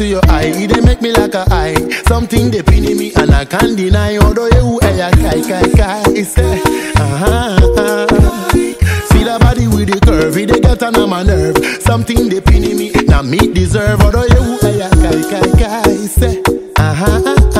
to your eye. It dey make me like a eye. Something dey pinning me and I can't deny. Although you eh, are kai kai kai, it's there. Uh-huh. See ah, the body with the curve, it they get on my nerve. Something dey pinning in me, now me deserve. Although you eh, are kai kai kai, it's there. Uh-huh.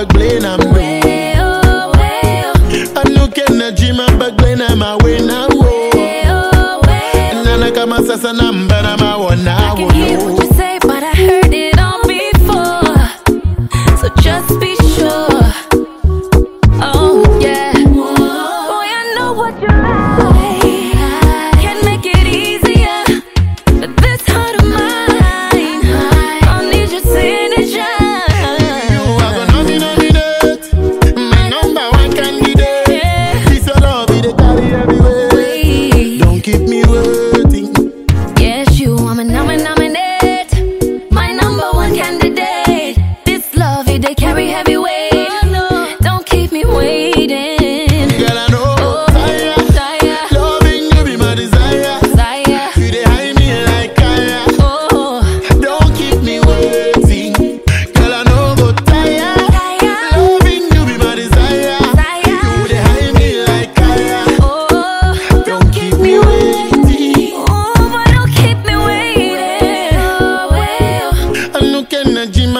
Bagblin, I'm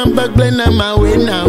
Glenn, I'm back, Glenn, I'm a winner.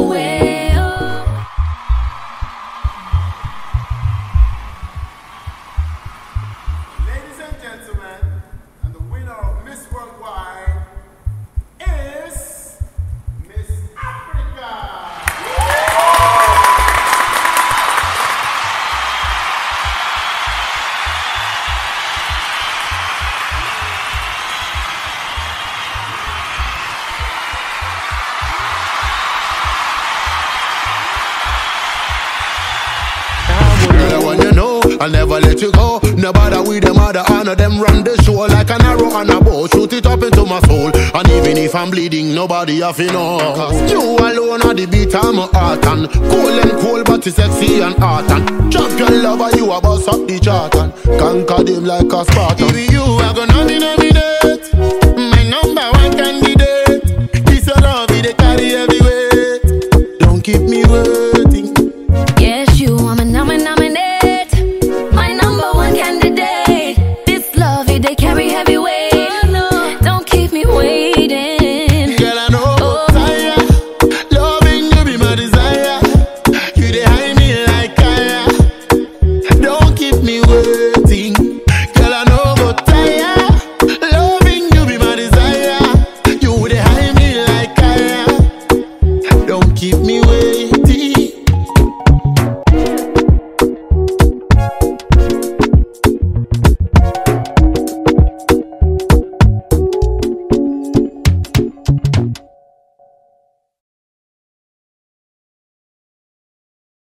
I'll never let you go. No bother with them other, honor them run the show like an arrow and a bow. Shoot it up into my soul. And even if I'm bleeding, nobody have to know. Cause you alone are the beat of my heart. And cool and cool, but it's sexy and art. And champion lover, you are boss up the chart. And conquer them like a Spartan. You are gonna denominate my number one candy.